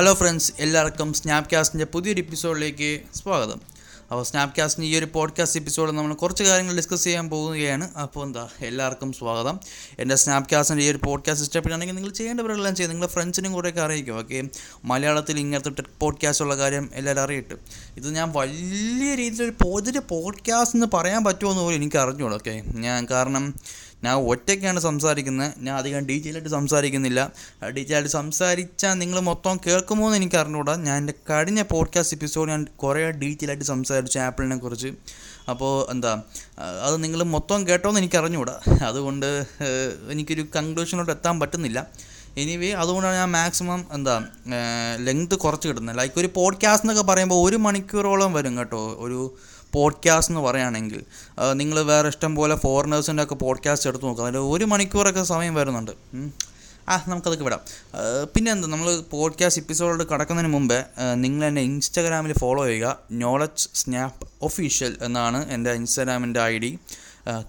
Hello friends എല്ലാവർക്കും സ്നാപ്കാസ്റ്റിന്റെ പുതിയൊരു എപ്പിസോഡിലേക്ക് സ്വാഗതം. അപ്പോൾ സ്നാപ്കാസ്റ്റിന്റെ ഈ ഒരു പോഡ്കാസ്റ്റ് എപ്പിസോഡിൽ നമ്മൾ കുറച്ച് കാര്യങ്ങൾ ഡിസ്കസ് ചെയ്യാൻ പോകുകയാണ്. അപ്പോൾ എന്താ എല്ലാവർക്കും സ്വാഗതം. എന്റെ സ്നാപ്കാസ്റ്റിന്റെ ഈ ഒരു പോഡ്കാസ്റ്റ് ഇഷ്ടപ്പെട്ടാണെങ്കിൽ നിങ്ങൾ ചെയ്യേണ്ടവരെല്ലാം ചെയ്യും. നിങ്ങളുടെ ഫ്രണ്ട്സിനും കൂടെയൊക്കെ അറിയിക്കും ഓക്കെ മലയാളത്തിൽ ഇങ്ങനത്തെ പോഡ്കാസ്റ്റ് ഉള്ള കാര്യം എല്ലാവരും അറിയിട്ട്. ഇത് ഞാൻ വലിയ രീതിയിലൊരു പോസിറ്റീവ് പോഡ്കാസ്റ്റ് എന്ന് പറയാൻ പറ്റുമോ എന്ന് പോലും എനിക്ക് അറിഞ്ഞോളൂ ഓക്കെ ഞാൻ കാരണം ഞാൻ ഒറ്റയ്ക്കാണ് സംസാരിക്കുന്നത് ഞാൻ അധികം ഡീറ്റെയിലായിട്ട് സംസാരിക്കുന്നില്ല. ഡീറ്റെയിലായിട്ട് സംസാരിച്ചാൽ നിങ്ങൾ മൊത്തം കേൾക്കുമോ എന്ന് എനിക്ക് അറിഞ്ഞുകൂടാ. ഞാൻ എന്റെ കഴിഞ്ഞ പോഡ്കാസ്റ്റ് എപ്പിസോഡ് ഞാൻ കുറേ ഡീറ്റെയിലായിട്ട് സംസാരിച്ചു ആപ്പിളിനെ കുറിച്ച്. അപ്പോൾ എന്താ അത് നിങ്ങൾ മൊത്തം കേട്ടോ എന്ന് എനിക്ക് അറിഞ്ഞുകൂടാ. അതുകൊണ്ട് എനിക്കൊരു കൺക്ലൂഷനോട് എത്താൻ പറ്റുന്നില്ല. എനിവേ അതുകൊണ്ടാണ് ഞാൻ മാക്സിമം എന്താ ലെങ്ത് കുറച്ച് കിട്ടുന്നത് ലൈക്ക് ഒരു പോഡ്കാസ്റ്റ് എന്നൊക്കെ പറയുമ്പോൾ ഒരു മണിക്കൂറോളം വരും കേട്ടോ. ഒരു പോഡ്കാസ്റ്റ് എന്ന് പറയുകയാണെങ്കിൽ നിങ്ങൾ വേറെ ഇഷ്ടം പോലെ ഫോറിനേഴ്സിന്റെ ഒക്കെ പോഡ്കാസ്റ്റ് എടുത്ത് നോക്കുക. അതിൽ ഒരു മണിക്കൂറൊക്കെ സമയം വരുന്നുണ്ട്. ആ നമുക്കതൊക്കെ വിടാം. പിന്നെ എന്താ നമ്മൾ പോഡ്കാസ്റ്റ് എപ്പിസോഡ് കടക്കുന്നതിന് മുമ്പേ നിങ്ങൾ എന്നെ ഇൻസ്റ്റാഗ്രാമിൽ ഫോളോ ചെയ്യുക. നോളജ് സ്നാപ്പ് ഒഫീഷ്യൽ എന്നാണ് എന്റെ ഇൻസ്റ്റാഗ്രാമിന്റെ ഐ ഡി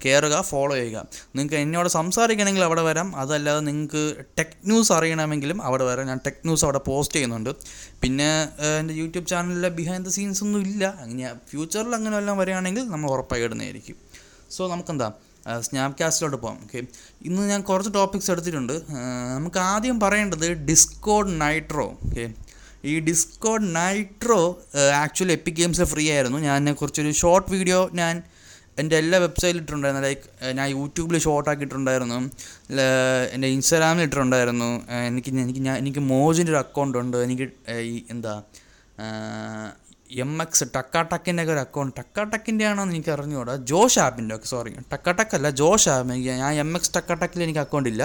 കയറുക ഫോളോ ചെയ്യുക. നിങ്ങൾക്ക് എന്നോട് സംസാരിക്കണമെങ്കിൽ അവിടെ വരാം. അതല്ലാതെ നിങ്ങൾക്ക് ടെക് ന്യൂസ് അറിയണമെങ്കിലും അവിടെ വരാം. ഞാൻ ടെക് ന്യൂസ് അവിടെ പോസ്റ്റ് ചെയ്യുന്നുണ്ട്. പിന്നെ എന്റെ യൂട്യൂബ് ചാനലിലെ ബിഹൈൻഡ് ദ സീൻസ് ഒന്നും ഇല്ല. അങ്ങനെ ഫ്യൂച്ചറിൽ അങ്ങനെ വല്ലതും വരികയാണെങ്കിൽ നമ്മൾ ഉറപ്പായി ഇടുന്നതായിരിക്കും. സോ നമുക്കെന്താ? സ്നാപ് കാസ്റ്റിലോട്ട് പോകാം ഓക്കെ ഇന്ന് ഞാൻ കുറച്ച് ടോപ്പിക്സ് എടുത്തിട്ടുണ്ട്. നമുക്ക് ആദ്യം പറയേണ്ടത് ഡിസ്കോഡ് നൈട്രോ ഓക്കെ ഈ Discord Nitro actually epic games free ആയിരുന്നു. ഞാൻ കുറച്ചൊരു ഷോർട്ട് വീഡിയോ ഞാൻ എന്റെ എല്ലാ വെബ്സൈറ്റിൽ ഇട്ടിട്ടുണ്ടായിരുന്നു. ലൈക്ക് ഞാൻ യൂട്യൂബിൽ ഷോർട്ട് ആക്കിയിട്ടുണ്ടായിരുന്നു. എന്റെ ഇൻസ്റ്റാഗ്രാമിൽ ഇട്ടിട്ടുണ്ടായിരുന്നു. എനിക്ക് എനിക്ക് ഞാൻ എനിക്ക് മോജിന്റെ ഒരു അക്കൗണ്ട് ഉണ്ട്. എനിക്ക് ഈ എന്താ എം എക്സ് ടക്കാടക്കിന്റെ ഒക്കെ ഒരു അക്കൗണ്ട് ടക്കാടക്കിന്റെ ആണോ എന്ന് എനിക്ക് അറിഞ്ഞുകൂടാ ജോഷ് ആപ്പിന്റെ ഒക്കെ സോറി ടക്കാടക്ക് അല്ല ജോഷ് ആപ്പ്. ഞാൻ എം എക്സ് ടക്കാടക്കിൽ എനിക്ക് അക്കൗണ്ട് ഇല്ല.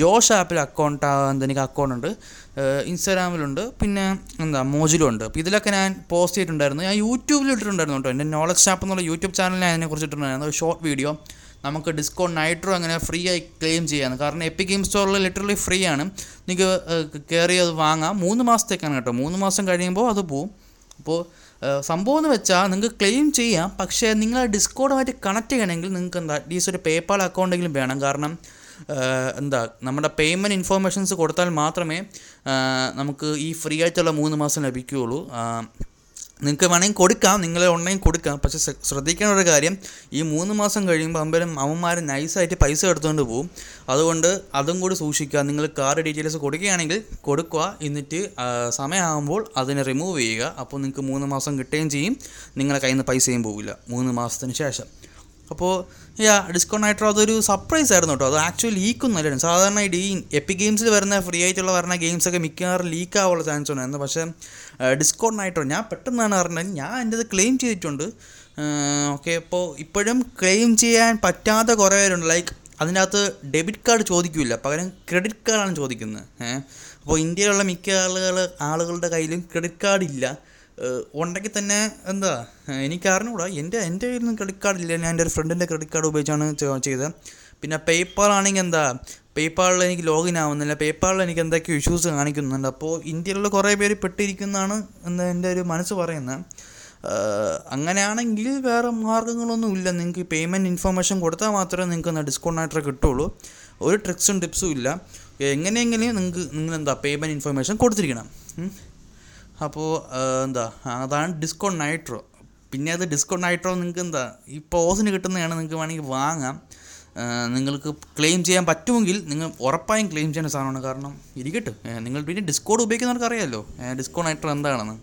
ജോഷ് ആപ്പിൽ അക്കൗണ്ട് എനിക്ക് അക്കൗണ്ട് ഉണ്ട്. ഇൻസ്റ്റാഗ്രാമിലുണ്ട്. പിന്നെ എന്താ മോജിലും ഉണ്ട് അപ്പോൾ ഇതിലൊക്കെ ഞാൻ പോസ്റ്റ് ചെയ്തിട്ടുണ്ടായിരുന്നു. ഞാൻ യൂട്യൂബിൽ ഇട്ടിട്ടുണ്ടായിരുന്നു കേട്ടോ. എന്റെ നോളജ് ഷാപ്പ് എന്നുള്ള യൂട്യൂബ് ചാനലിൽ ഞാൻ അതിനെക്കുറിച്ച് ഇട്ടിട്ടുണ്ടായിരുന്നു. ഒരു ഷോർട്ട് വീഡിയോ നമുക്ക് ഡിസ്കൗണ്ട് നൈട്രോ അങ്ങനെ ഫ്രീ ആയി ക്ലെയിം ചെയ്യാമെന്ന് കാരണം എപ്പിക് ഗെയിം സ്റ്റോറിൽ ലിറ്ററലി ഫ്രീ ആണ്. നിങ്ങൾക്ക് കയറി അത് വാങ്ങാം. മൂന്ന് മാസത്തേക്കാണ് കേട്ടോ. മൂന്ന് മാസം കഴിയുമ്പോൾ അത് പോവും. അപ്പോൾ സംഭവം എന്ന് വെച്ചാൽ നിങ്ങൾക്ക് ക്ലെയിം ചെയ്യാം. പക്ഷേ നിങ്ങൾ ഡിസ്കോഡുമായിട്ട് കണക്ട് ചെയ്യണമെങ്കിൽ നിങ്ങൾക്ക് എന്താ അറ്റ്ലീസ്റ്റ് ഒരു പേപ്പാൾ അക്കൗണ്ടെങ്കിലും വേണം. കാരണം എന്താ നമ്മുടെ പേയ്മെന്റ് ഇൻഫോർമേഷൻസ് കൊടുത്താൽ മാത്രമേ നമുക്ക് ഈ ഫ്രീ ആയിട്ടുള്ള മൂന്ന് മാസം ലഭിക്കുകയുള്ളൂ. നിങ്ങൾക്ക് വേണമെങ്കിൽ കൊടുക്കാം നിങ്ങൾ ഓൺലൈൻ കൊടുക്കാം. പക്ഷെ ശ്രദ്ധിക്കേണ്ട ഒരു കാര്യം ഈ മൂന്ന് മാസം കഴിയുമ്പോൾ അമ്പലം അവന്മാർ നൈസായിട്ട് പൈസ എടുത്തുകൊണ്ട് പോകും അതുകൊണ്ട് അതും കൂടി സൂക്ഷിക്കുക. നിങ്ങൾ കാർഡ് ഡീറ്റെയിൽസ് കൊടുക്കുകയാണെങ്കിൽ കൊടുക്കുക. എന്നിട്ട് സമയമാകുമ്പോൾ അതിനെ റിമൂവ് ചെയ്യുക. അപ്പോൾ നിങ്ങൾക്ക് മൂന്ന് മാസം കിട്ടുകയും ചെയ്യും. നിങ്ങളുടെ കയ്യിൽ നിന്ന് പൈസയും പോകില്ല മൂന്ന് മാസത്തിന് ശേഷം. അപ്പോൾ യാ ഡിസ്കൗണ്ട് നൈട്രോ അതൊരു സർപ്രൈസ് ആയിരുന്നു കേട്ടോ അത് ആക്ച്വലി ലീക്കൊന്നുമല്ല സാധാരണ ഈ എപ്പിക് ഗെയിംസിൽ വരുന്ന ഫ്രീ ആയിട്ടുള്ള വരുന്ന ഗെയിംസൊക്കെ മിക്കവാറും ലീക്ക് ആവാനുള്ള ചാൻസ് ഉണ്ടായിരുന്നു. പക്ഷേ ഡിസ്കൗണ്ട് നൈട്രോ ഞാൻ പെട്ടെന്നാണ് അറിഞ്ഞത്. ഞാൻ എന്റെ അത് ക്ലെയിം ചെയ്തിട്ടുണ്ട് ഓക്കെ അപ്പോൾ ഇപ്പോഴും ക്ലെയിം ചെയ്യാൻ പറ്റാത്ത കുറേ പേരുണ്ട്. ലൈക്ക് അതിനകത്ത് ഡെബിറ്റ് കാർഡ് ചോദിക്കില്ല. പകരം ക്രെഡിറ്റ് കാർഡാണ് ചോദിക്കുന്നത്. ഏഹ് അപ്പോൾ ഇന്ത്യയിലുള്ള മിക്ക ആളുകൾ ആളുകളുടെ കയ്യിലും ക്രെഡിറ്റ് കാർഡ് ഇല്ല. ഉണ്ടെങ്കിൽ തന്നെ എന്താ എനിക്ക് അറിഞ്ഞുകൂടാ. എന്റെ എന്റെ കയ്യിൽ നിന്നും ക്രെഡിറ്റ് കാർഡ് ഇല്ല. ഞാൻ എന്റെ ഒരു ഫ്രണ്ടിന്റെ ക്രെഡിറ്റ് കാർഡ് ഉപയോഗിച്ചാണ് ചെയ്തത്. പിന്നെ പേപ്പാൾ ആണെങ്കിൽ എന്താ പേപ്പാളിൽ എനിക്ക് ലോഗിൻ ആവുന്നില്ല. പേപ്പാളിൽ എനിക്ക് എന്തൊക്കെയോ ഇഷ്യൂസ് കാണിക്കുന്നുണ്ട്. അപ്പോൾ ഇന്ത്യയിലുള്ള കുറേ പേര് പെട്ടിരിക്കുന്നതാണ് എന്ന് എന്റെ ഒരു മനസ്സ് പറയുന്നത്. അങ്ങനെയാണെങ്കിൽ വേറെ മാർഗങ്ങളൊന്നും ഇല്ല. നിങ്ങൾക്ക് പേയ്മെന്റ് ഇൻഫർമേഷൻ കൊടുത്താൽ മാത്രമേ നിങ്ങൾക്ക് എന്താ ഡിസ്കൗണ്ട് ആയിട്ട് കിട്ടുള്ളൂ. ഒരു ട്രിക്സും ടിപ്സും ഇല്ല. എങ്ങനെയെങ്കിലും നിങ്ങൾക്ക് നിങ്ങൾ എന്താ പേയ്മെന്റ് ഇൻഫർമേഷൻ കൊടുത്തിരിക്കണം. അപ്പോൾ എന്താ അതാണ് ഡിസ്കൗണ്ട് നൈട്രോ പിന്നെ അത് ഡിസ്കൗണ്ട് നൈട്രോ നിങ്ങൾക്ക് എന്താ ഈ പോസിന് കിട്ടുന്നതാണ് നിങ്ങൾക്ക് വേണമെങ്കിൽ വാങ്ങാം. നിങ്ങൾക്ക് ക്ലെയിം ചെയ്യാൻ പറ്റുമെങ്കിൽ നിങ്ങൾ ഉറപ്പായും ക്ലെയിം ചെയ്യുന്ന സാധനമാണ്. കാരണം ഇരിക്കട്ടെ. നിങ്ങൾ പിന്നെ ഡിസ്കൗണ്ട് ഉപയോഗിക്കുന്നവർക്ക് അറിയാമല്ലോ ഡിസ്കൗണ്ട് നൈട്രോ എന്താണെന്ന്.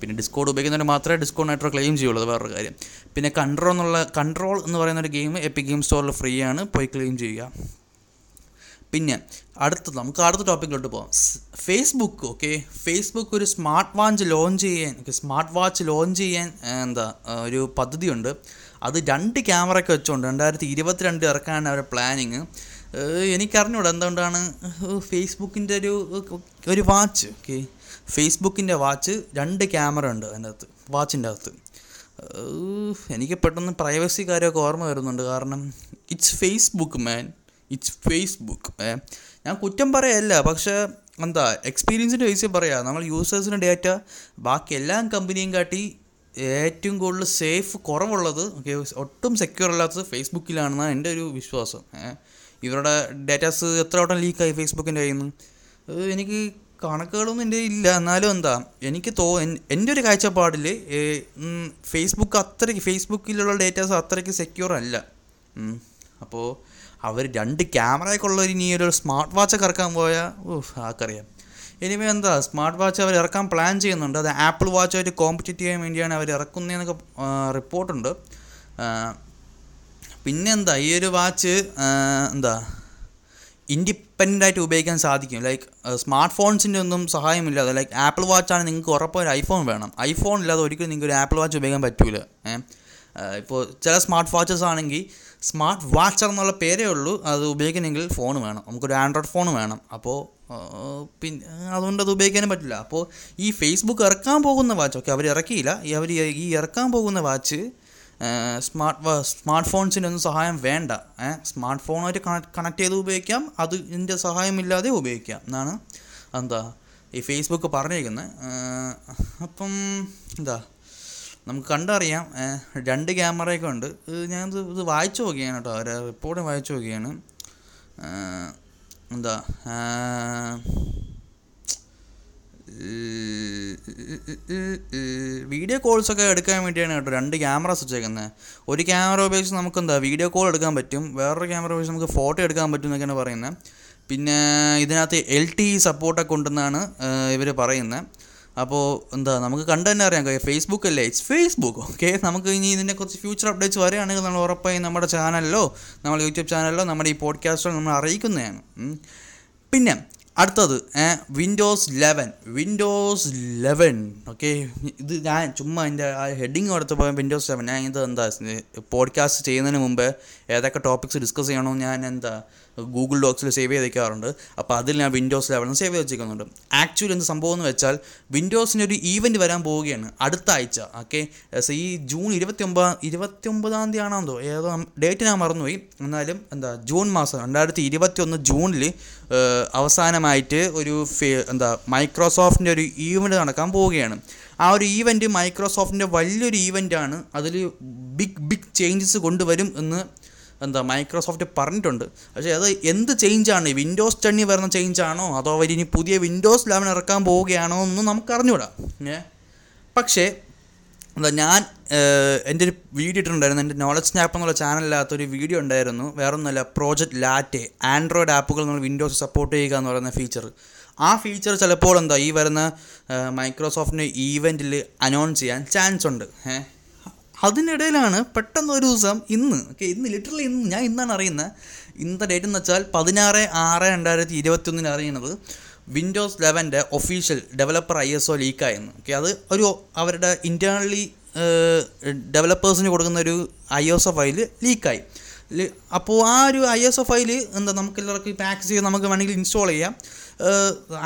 പിന്നെ ഡിസ്കൗണ്ട് ഉപയോഗിക്കുന്നവർ മാത്രമേ ഡിസ്കൗണ്ട് നൈട്രോ ക്ലെയിം ചെയ്യുള്ളൂ. അത് വേറൊരു കാര്യം. പിന്നെ കൺട്രോൾ എന്നുള്ള കൺട്രോൾ എന്ന് പറയുന്ന ഒരു ഗെയിം എപ്പിക് ഗെയിം സ്റ്റോറിൽ ഫ്രീ ആണ്. പോയി ക്ലെയിം ചെയ്യുക. പിന്നെ അടുത്തത് നമുക്ക് അടുത്ത ടോപ്പിക്കിലോട്ട് പോകാം ഫേസ്ബുക്ക് ഓക്കെ ഫേസ്ബുക്ക് ഒരു സ്മാർട്ട് വാച്ച് ലോഞ്ച് ചെയ്യാൻ സ്മാർട്ട് വാച്ച് ലോഞ്ച് ചെയ്യാൻ എന്താ ഒരു പദ്ധതിയുണ്ട്. അത് രണ്ട് ക്യാമറയൊക്കെ വെച്ചുകൊണ്ട് രണ്ടായിരത്തി ഇരുപത്തിരണ്ട് ഇറക്കാനാണ് അവരുടെ പ്ലാനിങ് എനിക്കറിഞ്ഞൂടാ എന്തുകൊണ്ടാണ് ഫേസ്ബുക്കിന്റെ ഒരു ഒരു വാച്ച് ഓക്കെ ഫേസ്ബുക്കിന്റെ വാച്ച് രണ്ട് ക്യാമറ ഉണ്ട് അതിന്റെ അകത്ത്. വാച്ചിന്റെ അകത്ത് എനിക്ക് പെട്ടെന്ന് പ്രൈവസി കാര്യമൊക്കെ ഓർമ്മ വരുന്നുണ്ട് കാരണം it's Facebook man it's Facebook ഏ. ഞാൻ കുറ്റം പറയല്ല പക്ഷേ എന്താ എക്സ്പീരിയൻസിന്റെ ബേസിൽ പറയാം. നമ്മൾ യൂസേഴ്സിന്റെ ഡേറ്റ ബാക്കി എല്ലാ കമ്പനിയും കാട്ടി ഏറ്റവും കൂടുതൽ സേഫ് കുറവുള്ളത് ഓക്കെ ഒട്ടും സെക്യൂർ അല്ലാത്തത് ഫേസ്ബുക്കിലാണെന്നാണ് എന്റെ ഒരു വിശ്വാസം. ഇവരുടെ ഡേറ്റാസ് എത്ര വട്ടം ലീക്കായി ഫേസ്ബുക്കിന്റെ കയ്യിൽ നിന്ന്? എനിക്ക് കണക്കുകളൊന്നും എന്റെ ഇല്ല. എന്നാലും എന്താ എനിക്ക് തോ എൻ- എന്റെ ഒരു കാഴ്ചപ്പാടിൽ ഫേസ്ബുക്ക് അത്രയ്ക്ക് ഫേസ്ബുക്കിലുള്ള ഡേറ്റാസ് അത്രയ്ക്ക് സെക്യൂർ അല്ല. അപ്പോൾ അവർ രണ്ട് ക്യാമറയൊക്കെ ഉള്ളവർ ഇനി ഒരു സ്മാർട്ട് വാച്ചൊക്കെ ഇറക്കാൻ പോയാൽ ഓഹ് ആർക്കറിയാം. എനിവേ എന്താ സ്മാർട്ട് വാച്ച് അവർ ഇറക്കാൻ പ്ലാൻ ചെയ്യുന്നുണ്ട്. അത് ആപ്പിൾ വാച്ചായിട്ട് കോമ്പറ്റീറ്റ് ചെയ്യാൻ വേണ്ടിയാണ് അവർ ഇറക്കുന്നതെന്നൊക്കെ റിപ്പോർട്ടുണ്ട്. പിന്നെ എന്താ ഈ ഒരു വാച്ച് എന്താ ഇൻഡിപെൻഡന്റ് ആയിട്ട് ഉപയോഗിക്കാൻ സാധിക്കും. ലൈക്ക് സ്മാർട്ട് ഫോൺസിന്റെ ഒന്നും സഹായമില്ലാതെ ലൈക്ക് ആപ്പിൾ വാച്ചാണ് നിങ്ങൾക്ക് ഉറപ്പ് ഒരു ഐഫോൺ വേണം. ഐഫോൺ ഇല്ലാതെ ഒരിക്കലും നിങ്ങൾക്ക് ഒരു ആപ്പിൾ വാച്ച് ഉപയോഗിക്കാൻ പറ്റൂല. ഇപ്പോൾ ചില സ്മാർട്ട് വാച്ചസ് ആണെങ്കിൽ സ്മാർട്ട് വാച്ചർ എന്നുള്ള പേരേ ഉള്ളൂ. അത് ഉപയോഗിക്കണമെങ്കിൽ ഫോൺ വേണം. നമുക്കൊരു ആൻഡ്രോയിഡ് ഫോൺ വേണം. അപ്പോൾ പിന്നെ അതുകൊണ്ട് അത് ഉപയോഗിക്കാനും പറ്റില്ല. അപ്പോൾ ഈ ഫേസ്ബുക്ക് ഇറക്കാൻ പോകുന്ന വാച്ച് ഓക്കെ അവർ ഇറക്കിയില്ല. അവർ ഈ ഇറക്കാൻ പോകുന്ന വാച്ച് സ്മാർട്ട് സ്മാർട്ട് ഫോൺസിനൊന്നും സഹായം വേണ്ട. സ്മാർട്ട് ഫോണായിട്ട് കണക്ട് ചെയ്ത് ഉപയോഗിക്കാം. അത് ഇതിന്റെ സഹായമില്ലാതെ ഉപയോഗിക്കാം. എന്നാണ് എന്താ ഈ ഫേസ്ബുക്ക് പറഞ്ഞിരിക്കുന്നത് അപ്പം എന്താ നമുക്ക് കണ്ടറിയാം. രണ്ട് ക്യാമറയൊക്കെ ഉണ്ട്. ഞാൻ ഇത് വായിച്ചു നോക്കിയാണ് കേട്ടോ. അവരെ റിപ്പോർട്ടും വായിച്ചു നോക്കിയാണ്. എന്താ? വീഡിയോ കോൾസ് ഒക്കെ എടുക്കാൻ വേണ്ടിയാണ് കേട്ടോ രണ്ട് ക്യാമറാസ് വെച്ചേക്കുന്നത് ഒരു ക്യാമറ ഉപയോഗിച്ച് നമുക്ക് എന്താ വീഡിയോ കോൾ എടുക്കാൻ പറ്റും. വേറൊരു ക്യാമറ ഉപയോഗിച്ച് നമുക്ക് ഫോട്ടോ എടുക്കാൻ പറ്റും എന്നൊക്കെയാണ് പറയുന്നത് പിന്നെ ഇതിനകത്ത് എൽ ടി സപ്പോർട്ടൊക്കെ ഉണ്ടെന്നാണ് ഇവർ പറയുന്നത് അപ്പോൾ എന്താ നമുക്ക് കണ്ടു തന്നെ അറിയാം ഫേസ്ബുക്ക് അല്ലേ? ഇറ്റ്സ് ഫേസ്ബുക്ക് ഓക്കെ നമുക്ക് ഇനി ഇതിനെ കുറച്ച് ഫ്യൂച്ചർ അപ്ഡേറ്റ്സ് വരികയാണെങ്കിൽ നമ്മൾ ഉറപ്പായും നമ്മുടെ ചാനലിലോ നമ്മുടെ യൂട്യൂബ് ചാനലിലോ നമ്മുടെ ഈ പോഡ്കാസ്റ്റിലോ നമ്മൾ അറിയിക്കുന്നതാണ്. പിന്നെ അടുത്തത് Windows eleven Windows eleven okay ഇത് ഞാൻ ചുമ്മാ എന്റെ ആ ഹെഡിങ് പോയ വിൻഡോസ് ലെവൻ ഞാൻ ഇത് എന്താ പോഡ്കാസ്റ്റ് ചെയ്യുന്നതിന് മുമ്പ് ഏതൊക്കെ ടോപ്പിക്സ് ഡിസ്കസ് ചെയ്യണമെന്ന് ഞാൻ എന്താ ഗൂഗിൾ ഡോക്സിൽ സേവ് ചെയ്ത് വയ്ക്കാറുണ്ട് അപ്പോൾ അതിൽ ഞാൻ വിൻഡോസ് ലെവലിൽ സേവ് ചെയ്ത് വെച്ചിരിക്കുന്നുണ്ട് ആക്ച്വലി എന്ത് സംഭവം എന്ന് വെച്ചാൽ വിൻഡോസിന്റെ ഒരു ഈവന്റ് വരാൻ പോവുകയാണ്. അടുത്ത ആഴ്ച. ഓക്കെ ഈ ജൂൺ ഇരുപത്തി ഒമ്പതാം ഇരുപത്തി ഒമ്പതാം തീയതി ആണെന്തോ ഏതോ ഡേറ്റ് ഞാൻ മറന്നുപോയി. എന്നാലും എന്താ ജൂൺ മാസം രണ്ടായിരത്തി ഇരുപത്തി ഒന്ന് ജൂണിൽ അവസാനമായിട്ട് ഒരു എന്താ മൈക്രോസോഫ്റ്റിന്റെ ഒരു ഈവന്റ് നടക്കാൻ പോവുകയാണ്. ആ ഒരു ഈവന്റ് മൈക്രോസോഫ്റ്റിന്റെ വലിയൊരു ഈവന്റാണ് അതിൽ ബിഗ് ബിഗ് ചേഞ്ചസ് കൊണ്ടുവരും എന്ന് എന്താ മൈക്രോസോഫ്റ്റ് പറഞ്ഞിട്ടുണ്ട്. പക്ഷേ അത് എന്ത് ചേഞ്ചാണ് വിൻഡോസ് ടെണ്ണി വരുന്ന ചേഞ്ചാണോ അതോ അവർ ഇനി പുതിയ വിൻഡോസ് ലെവൻ ഇറക്കാൻ പോവുകയാണോ എന്ന് നമുക്ക് അറിഞ്ഞൂടാ. ഏ? പക്ഷേ എന്താ ഞാൻ എന്റെ ഒരു വീഡിയോ ഇട്ടിട്ടുണ്ടായിരുന്നു. എന്റെ നോളജ് സ്നാപ്പ് എന്നുള്ള ചാനലിനകത്ത് ഒരു വീഡിയോ ഉണ്ടായിരുന്നു. വേറെ ഒന്നുമല്ല പ്രോജക്റ്റ് ലാറ്റെ ആൻഡ്രോയിഡ് ആപ്പുകൾ നമ്മൾ വിൻഡോസ് സപ്പോർട്ട് ചെയ്യുക എന്ന് പറയുന്ന ഫീച്ചർ ആ ഫീച്ചർ ചിലപ്പോൾ എന്താ ഈ വരുന്ന മൈക്രോസോഫ്റ്റിന്റെ ഈവന്റിൽ അനൗൺസ് ചെയ്യാൻ ചാൻസ് ഉണ്ട്. ഏഹ് അതിനിടയിലാണ് പെട്ടെന്ന് ഒരു ദിവസം ഇന്ന് ഓക്കെ ഇന്ന് ലിറ്ററലി ഇന്ന് ഞാൻ ഇന്നാണ് അറിയുന്നത്. ഇന്നത്തെ ഡേറ്റ് എന്ന് വെച്ചാൽ പതിനാറ് ആറ് രണ്ടായിരത്തി ഇരുപത്തി ഒന്നിന് അറിയുന്നത് Windows ലെവന്റെ official developer I S O ലീക്കായെന്ന് okay അത് ഒരു അവരുടെ ഇന്റേർണലി ഡെവലപ്പേഴ്സിന് കൊടുക്കുന്ന ഒരു ഐ എസ് ഒ ഫയൽ ലീക്കായി അപ്പോൾ ആ ഒരു ഐ എസ് ഒ ഫയൽ എന്താ നമുക്ക് എല്ലാവർക്കും പാക്ക് ചെയ്ത് നമുക്ക് വേണമെങ്കിൽ ഇൻസ്റ്റാൾ ചെയ്യാം.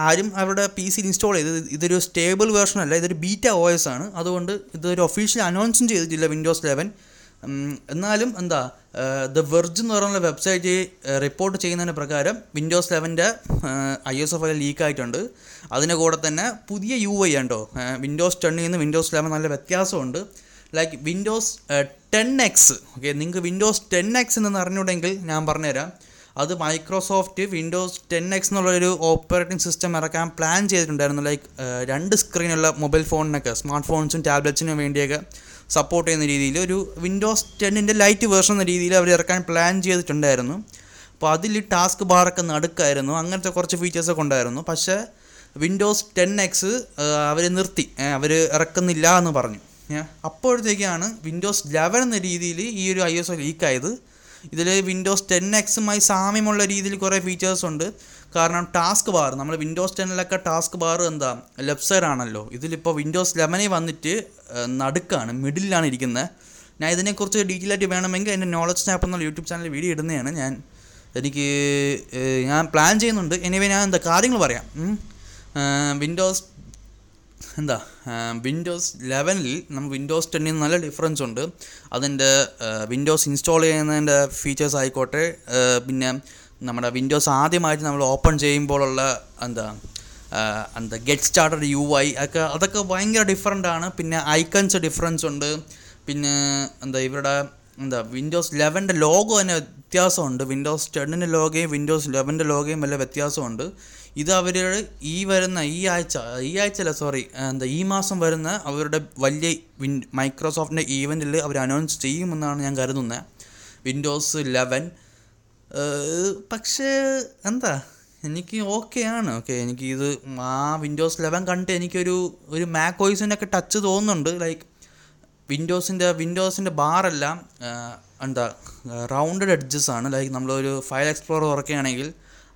ആരും അവരുടെ പി സിയിൽ ഇൻസ്റ്റാൾ ചെയ്ത് ഇതൊരു സ്റ്റേബിൾ വേർഷൻ അല്ല ഇതൊരു ബീറ്റ ഒ എസ് ആണ്. അതുകൊണ്ട് ഇതൊരു ഒഫീഷ്യൽ അനൗൺസും ചെയ്തിട്ടില്ല വിൻഡോസ് ലെവൻ എന്നാലും എന്താ ദ വെർജ് എന്ന് പറയുന്ന വെബ്സൈറ്റ് റിപ്പോർട്ട് ചെയ്യുന്നതിന് പ്രകാരം Windows ലെവന്റെ I S F I leak ആയിട്ടുണ്ട്. അതിന്റെ കൂടെ തന്നെ പുതിയ യു ഐ ഉണ്ടോ? വിൻഡോസ് ടെണ്ണിൽ നിന്ന് വിൻഡോസ് ലെവൻ നല്ല വ്യത്യാസമുണ്ട്. Like Windows ten X okay നിങ്ങൾക്ക് വിൻഡോസ് ടെൻ എക്സ് എന്ന് അറിഞ്ഞൂടെങ്കിൽ ഞാൻ പറഞ്ഞുതരാം. അത് മൈക്രോസോഫ്റ്റ് വിൻഡോസ് ടെൻ എക്സ് എന്നുള്ളൊരു ഓപ്പറേറ്റിംഗ് സിസ്റ്റം ഇറക്കാൻ പ്ലാൻ ചെയ്തിട്ടുണ്ടായിരുന്നു. ലൈക്ക് രണ്ട് സ്ക്രീനുള്ള മൊബൈൽ ഫോണിനൊക്കെ സ്മാർട്ട് ഫോൺസും ടാബ്ലറ്റ്സിനും വേണ്ടിയൊക്കെ സപ്പോർട്ട് ചെയ്യുന്ന രീതിയിൽ ഒരു വിൻഡോസ് ടെന്നിന്റെ ലൈറ്റ് വേർഷൻ എന്ന രീതിയിൽ അവർ ഇറക്കാൻ പ്ലാൻ ചെയ്തിട്ടുണ്ടായിരുന്നു. അപ്പോൾ അതിൽ ടാസ്ക് ബാറൊക്കെ നടക്കായിരുന്നു. അങ്ങനത്തെ കുറച്ച് ഫീച്ചേഴ്സൊക്കെ ഉണ്ടായിരുന്നു. പക്ഷേ വിൻഡോസ് ടെൻ എക്സ് അവർ നിർത്തി. അവർ ഇറക്കുന്നില്ല എന്ന് പറഞ്ഞു. അപ്പോഴത്തേക്കാണ് വിൻഡോസ് ലെവൻ എന്ന രീതിയിൽ ഈ ഒരു ഐ എസ് ഒ ലീക്കായത്. ഇതിൽ വിൻഡോസ് ടെൻ എക്സുമായി സാമ്യമുള്ള രീതിയിൽ കുറേ ഫീച്ചേഴ്സ് ഉണ്ട്. കാരണം ടാസ്ക് ബാർ നമ്മൾ വിൻഡോസ് ടെന്നിലൊക്കെ ടാസ്ക് ബാർ എന്താ ലെഫ്റ്റ് സൈഡ് ആണല്ലോ. ഇതിലിപ്പോൾ വിൻഡോസ് ലെവനിൽ വന്നിട്ട് നടുക്കാണ് മിഡിലാണ് ഇരിക്കുന്നത് ഞാൻ ഇതിനെക്കുറിച്ച് ഡീറ്റെയിൽ ആയിട്ട് വേണമെങ്കിൽ എന്റെ നോളജ് സ്നാപ്പ് എന്നുള്ള യൂട്യൂബ് ചാനൽ വീഡിയോ ഇടുന്നതാണ്. ഞാൻ എനിക്ക് ഞാൻ പ്ലാൻ ചെയ്യുന്നുണ്ട്. എനിവേ ഞാൻ എന്താ കാര്യങ്ങൾ പറയാം. വിൻഡോസ് എന്താ വിൻഡോസ് ലെവനിൽ നമ്മൾ വിൻഡോസ് ടെന്നിൽ നല്ല ഡിഫറൻസ് ഉണ്ട്. അതിന്റെ വിൻഡോസ് ഇൻസ്റ്റാൾ ചെയ്യുന്നതിന്റെ ഫീച്ചേഴ്സ് ആയിക്കോട്ടെ പിന്നെ നമ്മുടെ വിൻഡോസ് ആദ്യമായിട്ട് നമ്മൾ ഓപ്പൺ ചെയ്യുമ്പോഴുള്ള എന്താ എന്താ ഗെറ്റ് സ്റ്റാർട്ടഡ് യു ഐ ഒക്കെ അതൊക്കെ ഭയങ്കര ഡിഫറെന്റ് ആണ്. പിന്നെ ഐക്കൺസ് ഡിഫറൻസ് ഉണ്ട്. പിന്നെ എന്താ ഇവരുടെ എന്താ വിൻഡോസ് ലെവന്റെ ലോഗോ തന്നെ വ്യത്യാസമുണ്ട്. വിൻഡോസ് ടെണ്ണിന്റെ ലോഗയും വിൻഡോസ് ലെവന്റെ ലോഗയും വല്ല വ്യത്യാസമുണ്ട്. ഇത് അവർ ഈ വരുന്ന ഈ ആഴ്ച ഈ ആഴ്ചയല്ല സോറി എന്താ ഈ മാസം വരുന്ന അവരുടെ വലിയ വിൻ മൈക്രോസോഫ്റ്റിന്റെ ഈവന്റിൽ അവർ അനൗൺസ് ചെയ്യുമെന്നാണ് ഞാൻ കരുതുന്നത് വിൻഡോസ് ലെവൻ പക്ഷേ എന്താ എനിക്ക് ഓക്കെ ആണ്. ഓക്കെ എനിക്ക് ഇത് ആ വിൻഡോസ് ലെവൻ കണ്ടിട്ട് എനിക്കൊരു ഒരു മാക് ഓയിസിന്റെ ഒക്കെ ടച്ച് തോന്നുന്നുണ്ട്. ലൈക്ക് വിൻഡോസിന്റെ വിൻഡോസിന്റെ ബാറെല്ലാം എന്താ റൗണ്ടഡ് എഡ്ജസ് ആണ്. ലൈക്ക് നമ്മളൊരു ഫയൽ എക്സ്പ്ലോറർ തുറക്കുകയാണെങ്കിൽ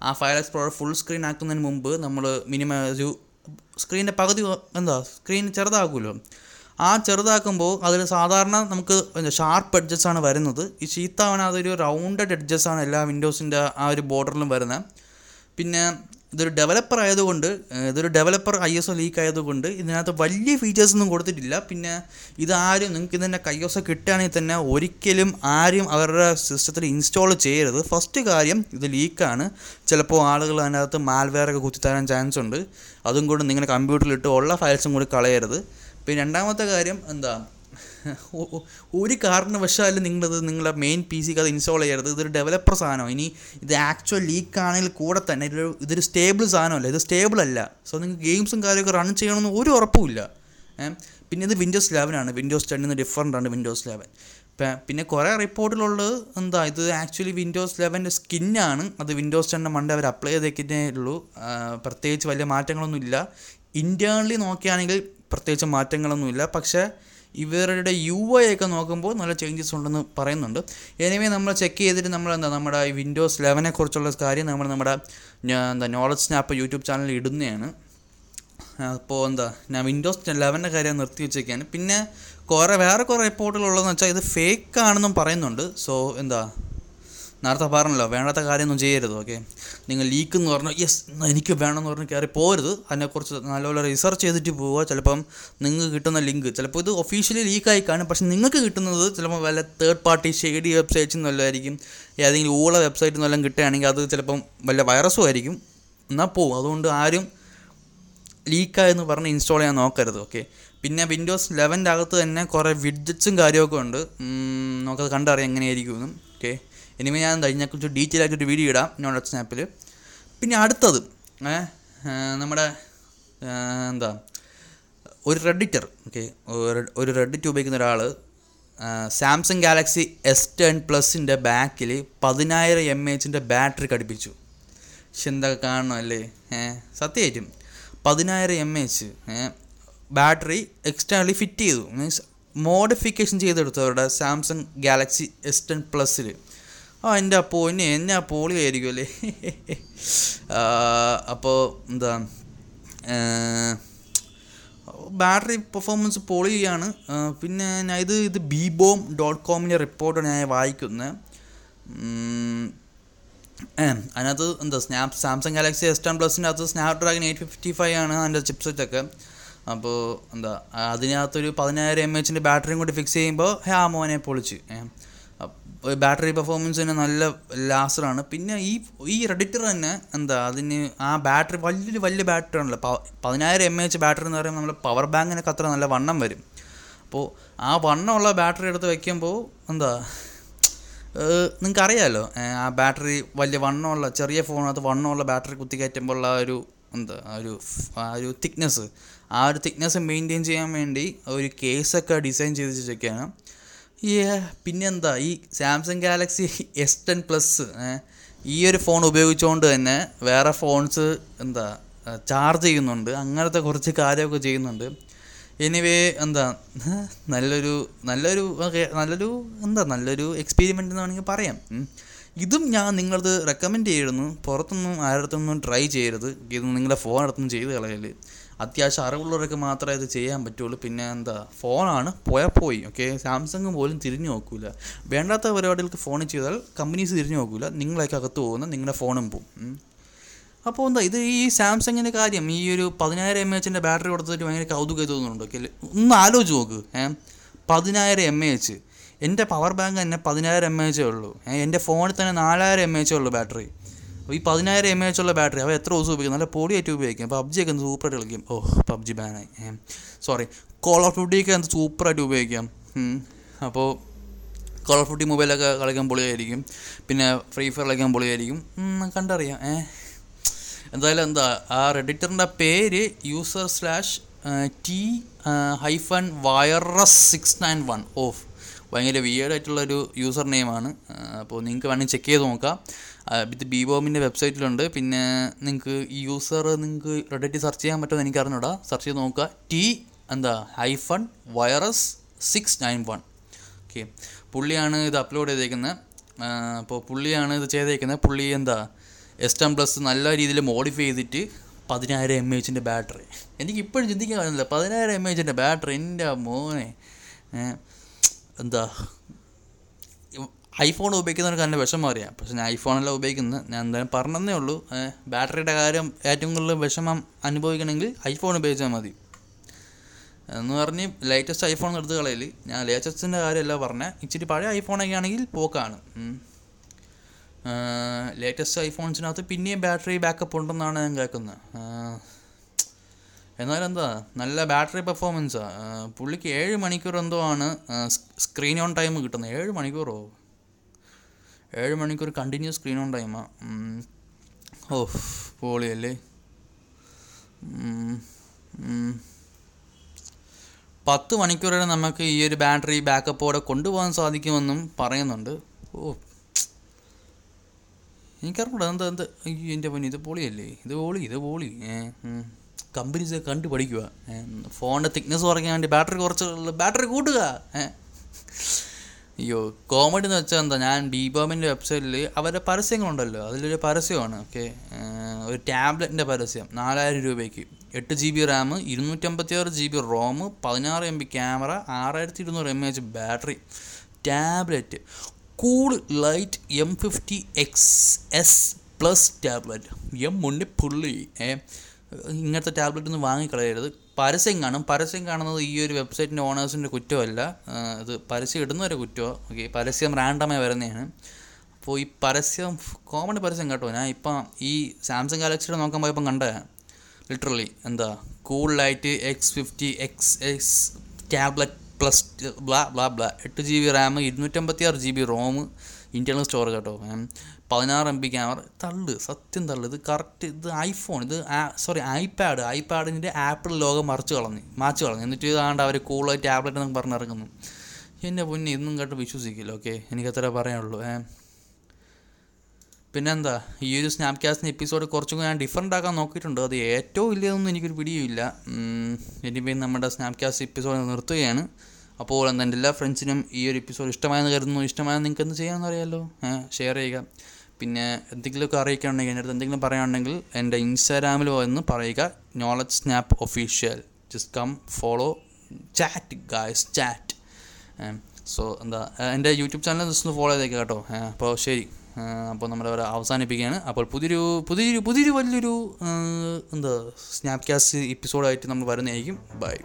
ആ ഫയൽ എക്സ്പ്ലോറർ ഫുൾ സ്ക്രീൻ ആക്കുന്നതിന് മുമ്പ് നമ്മൾ മിനിമം ഒരു സ്ക്രീനിന്റെ പകുതി എന്താ സ്ക്രീൻ ചെറുതാക്കുമല്ലോ. ആ ചെറുതാക്കുമ്പോൾ അതിൽ സാധാരണ നമുക്ക് ഷാർപ്പ് എഡ്ജസ് ആണ് വരുന്നത്. ഈ ചീത്തവണ അതൊരു റൗണ്ടഡ് എഡ്ജസ് ആണ് എല്ലാ വിൻഡോസിന്റെ ആ ഒരു ബോർഡറിലും വരുന്നത്. പിന്നെ ഇതൊരു ഡെവലപ്പർ ആയതുകൊണ്ട് ഇതൊരു developer I S O leak ആയതുകൊണ്ട് ഇതിനകത്ത് വലിയ ഫീച്ചേഴ്സ് ഒന്നും കൊടുത്തിട്ടില്ല. പിന്നെ ഇതാരും നിങ്ങൾക്ക് ഇതിന്റെ കൈവശ കിട്ടുകയാണെങ്കിൽ തന്നെ ഒരിക്കലും ആരും അവരുടെ സിസ്റ്റത്തിൽ ഇൻസ്റ്റാൾ ചെയ്യരുത്. ഫസ്റ്റ് കാര്യം ഇത് ലീക്കാണ് ചിലപ്പോൾ ആളുകൾ അതിനകത്ത് മാൽവെയർ ഒക്കെ കുത്തിത്തരാൻ ചാൻസ് ഉണ്ട്. അതും കൂടെ നിങ്ങളുടെ കമ്പ്യൂട്ടറിലിട്ട് ഉള്ള ഫയൽസും കൂടി കളയരുത്. പിന്നെ രണ്ടാമത്തെ കാര്യം എന്താ? ഒ- ഒ- ഒരു കാരണവശാലും നിങ്ങളത് നിങ്ങളുടെ മെയിൻ പി സിക്ക് അത് ഇൻസ്റ്റാൾ ചെയ്യരുത്. ഇതൊരു ഡെവലപ്പർ സാധനമാണ് ഇനി ഇത് ആക്ച്വൽ ലീക്ക് ആണെങ്കിൽ കൂടെ തന്നെ ഇതൊരു ഇതൊരു സ്റ്റേബിൾ സാധനമല്ല. ഇത് സ്റ്റേബിൾ അല്ല. സോ നിങ്ങൾക്ക് ഗെയിംസും കാര്യമൊക്കെ റൺ ചെയ്യണമെന്ന് ഒരു ഉറപ്പുമില്ല? പിന്നെ ഇത് വിൻഡോസ് ലെവൻ ആണ്. വിൻഡോസ് ടെന്നിൽ നിന്ന് ഡിഫറന്റ് ആണ് വിൻഡോസ് ലെവൻ പിന്നെ കുറേ റിപ്പോർട്ടിലുള്ളത് എന്താ? ഇത് ആക്ച്വലി വിൻഡോസ് ലെവന്റെ സ്കിന്നാണ് അത് വിൻഡോസ് ടെന്നെ മണ്ടേ അവർ അപ്ലൈ ചെയ്തേക്കുന്നേ ഉള്ളൂ. പ്രത്യേകിച്ച് വലിയ മാറ്റങ്ങളൊന്നുമില്ല ഇന്റേർണലി നോക്കുകയാണെങ്കിൽ പ്രത്യേകിച്ച് മാറ്റങ്ങളൊന്നുമില്ല പക്ഷേ ഇവരുടെ യു ഐ ഒക്കെ നോക്കുമ്പോൾ നല്ല ചേഞ്ചസ് ഉണ്ടെന്ന് പറയുന്നുണ്ട്. എനിവേ നമ്മൾ ചെക്ക് ചെയ്തിട്ട് നമ്മൾ എന്താ നമ്മുടെ ഈ വിൻഡോസ് ലെവനെ കുറിച്ചുള്ള കാര്യം നമ്മൾ നമ്മുടെ എന്താ നോളജ് സ്നാപ്പ് യൂട്യൂബ് ചാനൽ ഇടുന്നതാണ്. അപ്പോൾ എന്താ ഞാൻ വിൻഡോസ് ലെവന്റെ കാര്യം നിർത്തി വെച്ചേക്കാണ്. പിന്നെ കുറേ വേറെ കുറേ റിപ്പോർട്ടുകളുള്ളതെന്ന് വെച്ചാൽ ഇത് ഫേക്ക് ആണെന്നും പറയുന്നുണ്ട്. സോ എന്താ നേരത്തെ പറഞ്ഞല്ലോ വേണ്ടാത്ത കാര്യമൊന്നും ചെയ്യരുത് ഓക്കെ നിങ്ങൾ ലീക്ക് എന്ന് പറഞ്ഞാൽ യെസ് എനിക്ക് വേണമെന്ന് പറഞ്ഞ് കയറി പോരുത്. അതിനെക്കുറിച്ച് നല്ലപോലെ റിസർച്ച് ചെയ്തിട്ട് പോവുക. ചിലപ്പം നിങ്ങൾക്ക് കിട്ടുന്ന ലിങ്ക് ചിലപ്പോൾ ഇത് ഒഫീഷ്യലി ലീക്കായി കാണും. പക്ഷേ നിങ്ങൾക്ക് കിട്ടുന്നത് ചിലപ്പോൾ വല്ല തേർഡ് പാർട്ടി ഷെയ്ഡി വെബ്സൈറ്റ്സിൽ നിന്നല്ലായിരിക്കും ഏതെങ്കിലും ഊള വെബ്സൈറ്റിൽ നിന്നെല്ലാം കിട്ടുകയാണെങ്കിൽ അത് ചിലപ്പം വല്ല വൈറസും ആയിരിക്കും. എന്നാൽ പോവും. അതുകൊണ്ട് ആരും ലീക്കായെന്ന് പറഞ്ഞ് ഇൻസ്റ്റാൾ ചെയ്യാൻ നോക്കരുത് ഓക്കെ പിന്നെ വിൻഡോസ് ലെവന്റെ അകത്ത് തന്നെ കുറേ വിഡ്ജറ്റ്സും കാര്യമൊക്കെ ഉണ്ട്. നമുക്കത് കണ്ടറിയാം എങ്ങനെയായിരിക്കും എന്നും ഓക്കെ ഇനിമേ ഞാൻ എന്താ കുറച്ച് ഡീറ്റെയിൽ ആയിട്ടൊരു വീഡിയോ ഇടാം. നോട്ട് സ്നാപ്പിൽ പിന്നെ അടുത്തത് നമ്മുടെ എന്താ ഒരു റെഡിറ്റർ ഓക്കെ ഒരു റെഡിറ്റ് ഉപയോഗിക്കുന്ന ഒരാൾ സാംസങ് ഗാലക്സി എസ് ടെൻ പ്ലസിന്റെ ബാക്കിൽ പതിനായിരം എം എച്ചിന്റെ ബാറ്ററി ഘടിപ്പിച്ചു. പക്ഷെ എന്തൊക്കെ കാണണം അല്ലേ? ഏഹ് സത്യമായിട്ടും പതിനായിരം M H battery externally fit ചെയ്തു. മീൻസ് മോഡിഫിക്കേഷൻ ചെയ്തെടുത്തു അവരുടെ സാംസങ് ഗാലക്സി എസ് ടെൻ പ്ലസ്സിൽ ആ എന്റെ അപ്പോൾ ഇനി എന്നെ ആ ആയിരിക്കുമല്ലേ അപ്പോൾ എന്താ ബാറ്ററി പെർഫോമൻസ് പൊളിയാണ്. പിന്നെ ഞാൻ ഇത് ഇത് ബീബോം ഡോട്ട് കോമിന്റെ റിപ്പോർട്ട് ഞാൻ വായിക്കുന്നത് അതിനകത്ത് എന്താ snap Samsung Galaxy S ten പ്ലസിന്റെ അകത്ത് Snapdragon eight fifty five ആണ് അതിന്റെ ചിപ്സെറ്റ് ഒക്കെ അപ്പോൾ എന്താ അതിനകത്തൊരു പതിനായിരം എം എച്ചിന്റെ ബാറ്ററിയും കൂടി ഫിക്സ് ചെയ്യുമ്പോൾ ഹേ ആ മോനെ പൊളിച്ച്. ബാറ്ററി പെർഫോമൻസിന് നല്ല ലാസറാണ്. പിന്നെ ഈ ഈ റെഡിറ്റർ തന്നെ എന്താ അതിന് ആ ബാറ്ററി വലിയൊരു വലിയ ബാറ്ററി ആണല്ലോ. പതിനായിരം എം എച്ച് ബാറ്ററി എന്ന് പറയുമ്പോൾ നമ്മൾ പവർ ബാങ്കിനൊക്കെ അത്ര നല്ല വണ്ണം വരും. അപ്പോൾ ആ വണ്ണമുള്ള ബാറ്ററി എടുത്ത് വയ്ക്കുമ്പോൾ എന്താ നിങ്ങൾക്ക് അറിയാമല്ലോ ആ ബാറ്ററി വലിയ വണ്ണമുള്ള ചെറിയ ഫോണിനകത്ത് വണ്ണമുള്ള ബാറ്ററി കുത്തി കയറ്റുമ്പോൾ ഉള്ള ഒരു എന്താ ഒരു ആ ഒരു തിക്നെസ് ആ ഒരു തിക്നെസ് മെയിന്റെയിൻ ചെയ്യാൻ വേണ്ടി ഒരു കേസൊക്കെ ഡിസൈൻ ചെയ്ത് വെച്ചൊക്കെയാണ് പിന്നെന്താ? ഈ Samsung Galaxy S ten plus ഈ ഒരു ഫോൺ ഉപയോഗിച്ചുകൊണ്ട് തന്നെ വേറെ ഫോൺസ് എന്താ ചാർജ് ചെയ്യുന്നുണ്ട്. അങ്ങനത്തെ കുറച്ച് കാര്യമൊക്കെ ചെയ്യുന്നുണ്ട്. എനിവേ എന്താ നല്ലൊരു നല്ലൊരു നല്ലൊരു എന്താ നല്ലൊരു എക്സ്പീരിമെന്റ് എന്ന് വേണമെങ്കിൽ പറയാം. ഇതും ഞാൻ നിങ്ങളത് റെക്കമെൻഡ് ചെയ്യുന്നു. പുറത്തൊന്നും ആരുടെ ട്രൈ ചെയ്യരുത്. ഇത് നിങ്ങളുടെ ഫോൺ അടുത്തൊന്നും ചെയ്ത് കളയൽ. അത്യാവശ്യം അറിവുള്ളവരൊക്കെ മാത്രമേ ഇത് ചെയ്യാൻ പറ്റുള്ളൂ. പിന്നെ എന്താ ഫോണാണ്. പോയാൽ പോയി ഓക്കെ സാംസങ് പോലും തിരിഞ്ഞു നോക്കില്ല വേണ്ടാത്ത പരിപാടികൾക്ക് ഫോൺ ചെയ്താൽ കമ്പനീസ് തിരിഞ്ഞു നോക്കില്ല നിങ്ങളൊക്കെ അകത്ത് പോകുന്ന നിങ്ങളുടെ ഫോണും ഉം. അപ്പോൾ എന്താ ഇത് ഈ സാംസങ്ങിന്റെ കാര്യം ഈ ഒരു പതിനായിരം എം എച്ചിന്റെ ബാറ്ററി കൊടുത്തിട്ട് ഭയങ്കര കൗതുകം തോന്നുന്നുണ്ട്? ഓക്കെ ഒന്ന് ആലോചിച്ച് നോക്ക്. ഏ? പതിനായിരം എം എച്ച് എന്റെ പവർ ബാങ്ക് തന്നെ പതിനായിരം എം എച്ചേ ഉള്ളൂ. എന്റെ ഫോണിൽ തന്നെ നാലായിരം എം എച്ചേ ഉള്ളൂ ബാറ്ററി അപ്പോൾ ഈ പതിനായിരം എം എച്ച് ഉള്ള ബാറ്ററി അവ എത്ര ദിവസം ഉപയോഗിക്കും? നല്ല പൊടിയായിട്ട് ഉപയോഗിക്കും. പബ്ജിയൊക്കെ എന്ത് സൂപ്പറായിട്ട് കളിക്കും. ഓ പബ്ജി ബാനായി സോറി കോൾ ഓഫ് ഡ്യൂട്ടിയൊക്കെ എന്ത് സൂപ്പറായിട്ട് ഉപയോഗിക്കാം. അപ്പോൾ കോൾ ഓഫ് ഡ്യൂട്ടി മൊബൈലൊക്കെ കളിക്കാൻ പൊളിയായിരിക്കും. പിന്നെ ഫ്രീ ഫയർ കളിക്കാൻ പൊളിയായിരിക്കും. കണ്ടറിയാം. ഏ എന്തായാലും എന്താ ആ റെഡിറ്ററിന്റെ പേര് user slash T hyphen virus six nine one of ഭയങ്കര വിയേഡായിട്ടുള്ളൊരു യൂസർ നെയിമാണ് അപ്പോൾ നിങ്ങൾക്ക് വേണമെങ്കിൽ ചെക്ക് ചെയ്ത് നോക്കാം. ഇത് ബി ബോമിന്റെ വെബ്സൈറ്റിലുണ്ട് പിന്നെ നിങ്ങൾക്ക് ഈ യൂസർ നിങ്ങൾക്ക് റെഡിറ്റ് സെർച്ച് ചെയ്യാൻ പറ്റുമെന്ന് എനിക്ക് അറിഞ്ഞൂടാ സെർച്ച് ചെയ്ത് നോക്കുക. ടി എന്താ? Hyphen virus six nine one okay പുള്ളിയാണ് ഇത് അപ്ലോഡ് ചെയ്തേക്കുന്നത്. അപ്പോൾ പുള്ളിയാണ് ഇത് ചെയ്തേക്കുന്നത്. പുള്ളി എന്താ? എസ് ടെൻ പ്ലസ് നല്ല രീതിയിൽ മോഡിഫൈ ചെയ്തിട്ട് പതിനായിരം എം എച്ചിന്റെ ബാറ്ററി എനിക്ക് ഇപ്പോഴും ചിന്തിക്കാൻ പറ്റുന്നില്ല പതിനായിരം എം എച്ചിന്റെ ബാറ്ററി എന്റെ മോനെ. എന്താ? ഐഫോൺ ഉപയോഗിക്കുന്നവർക്ക് നല്ല വിഷമം അറിയാം. പക്ഷേ ഞാൻ ഐഫോണല്ല ഉപയോഗിക്കുന്നത്. ഞാൻ എന്തായാലും പറഞ്ഞതേ ഉള്ളൂ. ബാറ്ററിയുടെ കാര്യം ഏറ്റവും കൂടുതൽ വിഷമം അനുഭവിക്കണമെങ്കിൽ ഐഫോൺ ഉപയോഗിച്ചാൽ മതി. എന്ന് പറഞ്ഞ് ലേറ്റസ്റ്റ് ഐഫോൺ എടുത്ത് കളയൽ ഞാൻ ലേറ്റസ്റ്റിന്റെ കാര്യമല്ല പറഞ്ഞത് ഇച്ചിരി പഴയ ഐഫോണൊക്കെ ആണെങ്കിൽ പോക്കാണ്. ലേറ്റസ്റ്റ് ഐഫോൺസിനകത്ത് പിന്നെയും ബാറ്ററി ബാക്കപ്പ് ഉണ്ടെന്നാണ് ഞാൻ കേൾക്കുന്നത്. എന്നാലും എന്താ നല്ല ബാറ്ററി പെർഫോമൻസാണ് പുള്ളിക്ക് ഏഴ് മണിക്കൂർ എന്തോ ആണ് സ്ക്രീൻ ഓൺ ടൈം കിട്ടുന്നത്. ഏഴ് മണിക്കൂറോ? ഏഴ് മണിക്കൂർ കണ്ടിന്യൂസ് സ്ക്രീൻ ഓൺ ടൈമ ഓ പോളിയല്ലേ. പത്ത് മണിക്കൂർ വരെ നമുക്ക് ഈ ഒരു ബാറ്ററി ബാക്കപ്പോടെ കൊണ്ടുപോകാൻ സാധിക്കുമെന്നും പറയുന്നുണ്ട്. ഓ. എനിക്കറിഞ്ഞൂടാ എന്താ എന്താ? അയ്യോ എന്റെ പൊന്നി ഇത് പൊളിയല്ലേ? ഇത് പോളി ഇത് പോളി. കമ്പനീസ് കണ്ടു പഠിക്കുക ഫോണിന്റെ തിക്നെസ് കുറയ്ക്കാൻ വേണ്ടി ബാറ്ററി കുറച്ച് ബാറ്ററി കൂട്ടുക. അയ്യോ കോമഡി എന്ന് വെച്ചാൽ എന്താ ഞാൻ ബീബോമിന്റെ വെബ്സൈറ്റിൽ അവരുടെ പരസ്യങ്ങളുണ്ടല്ലോ അതിലൊരു പരസ്യമാണ് ഓക്കെ ഒരു ടാബ്ലറ്റിന്റെ പരസ്യം നാലായിരം രൂപയ്ക്ക്. എട്ട് ജി ബി റാം ഇരുന്നൂറ്റമ്പത്തി ആറ് ജി ബി റോം പതിനാറ് എം ബി ക്യാമറ ആറായിരത്തി ഇരുന്നൂറ് M H battery tablet. Cool light M fifty X S plus tablet M മുന്നിൽ പുള്ളി ഏ ഇങ്ങനത്തെ ടാബ്ലറ്റ് ഒന്നും വാങ്ങിക്കളയരുത്. പരസ്യം കാണും പരസ്യം കാണുന്നത് ഈ ഒരു വെബ്സൈറ്റിന്റെ ഓണേഴ്സിന്റെ കുറ്റമല്ല. ഇത് പരസ്യം ഇടുന്നവരെ കുറ്റമോ? ഓക്കെ പരസ്യം റാൻഡമായി വരുന്നതാണ്. അപ്പോൾ ഈ പരസ്യം കോമൺ പരസ്യം കേട്ടോ ഞാൻ. ഇപ്പം ഈ സാംസങ് ഗാലക്സിയുടെ നോക്കാൻ പോയപ്പം കണ്ട ലിറ്ററലി എന്താ cool light X fifty X X tablet plus bla bla bla എട്ട് ജി ബി റാം ഇരുന്നൂറ്റമ്പത്തി ആറ് G B ROM internal storage കേട്ടോ. പതിനാറ് എം ബി ക്യാമറ തള്ളു സത്യം തള്ളു. ഇത് കറക്റ്റ് ഇത് ഐഫോൺ ഇത് സോറി ഐപാഡ് ഐപാഡിന്റെ ആപ്പിൾ ലോകം മറിച്ച് കളഞ്ഞു മാച്ച് കളഞ്ഞു. എന്നിട്ട് ഇതാണ്ട് അവർ കൂളായി ടാബ്ലറ്റ് എന്നൊക്കെ പറഞ്ഞിറങ്ങുന്നു എന്റെ പൊന്നെ ഇന്നും കേട്ട് വിശ്വസിക്കില്ല ഓക്കെ എനിക്കത്ര പറയാനുള്ളൂ ഏ? പിന്നെന്താ? ഈ ഒരു സ്നാപ്കാസ്റ്റിന് എപ്പിസോഡ് കുറച്ചും കൂടി ഞാൻ ഡിഫറെന്റ് ആക്കാൻ നോക്കിയിട്ടുണ്ട്. അത് ഏറ്റവും ഇല്ലതൊന്നും എനിക്കൊരു പിടിയുമില്ല. എനിവേ നമ്മുടെ സ്നാപ്കാസ്റ്റ് എപ്പിസോഡ് നിർത്തുകയാണ്. അപ്പോൾ എന്താ എല്ലാ ഫ്രണ്ട്സിനും ഈ ഒരു എപ്പിസോഡ് ഇഷ്ടമായെന്ന് കരുതുന്നു. ഇഷ്ടമായെന്ന് നിങ്ങൾക്ക് എന്ത് ചെയ്യാമെന്ന് അറിയാമല്ലോ ഷെയർ ചെയ്യുക. പിന്നെ എന്തെങ്കിലുമൊക്കെ അറിയിക്കുകയാണെങ്കിൽ എന്റെ അടുത്ത് എന്തെങ്കിലും പറയുകയാണെങ്കിൽ എന്റെ ഇൻസ്റ്റാഗ്രാമിൽ വന്ന് പറയുക knowledge snap official just come follow chat guys chat so എന്താ എന്റെ യൂട്യൂബ് ചാനൽ ജസ്റ്റ് ഒന്ന് ഫോളോ ചെയ്തേക്കാം കേട്ടോ. അപ്പോൾ ശരി. അപ്പോൾ ഇവിടെ അവസാനിപ്പിക്കുകയാണ്. അപ്പോൾ പുതിയൊരു പുതിയൊരു പുതിയൊരു വലിയൊരു എന്താ സ്നാപ്കാസ്റ്റ് എപ്പിസോഡായിട്ട് നമ്മൾ വരുന്നതായിരിക്കും. ബൈ